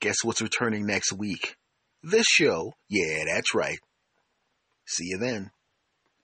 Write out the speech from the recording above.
guess what's returning next week? This show. Yeah, that's right. See you then.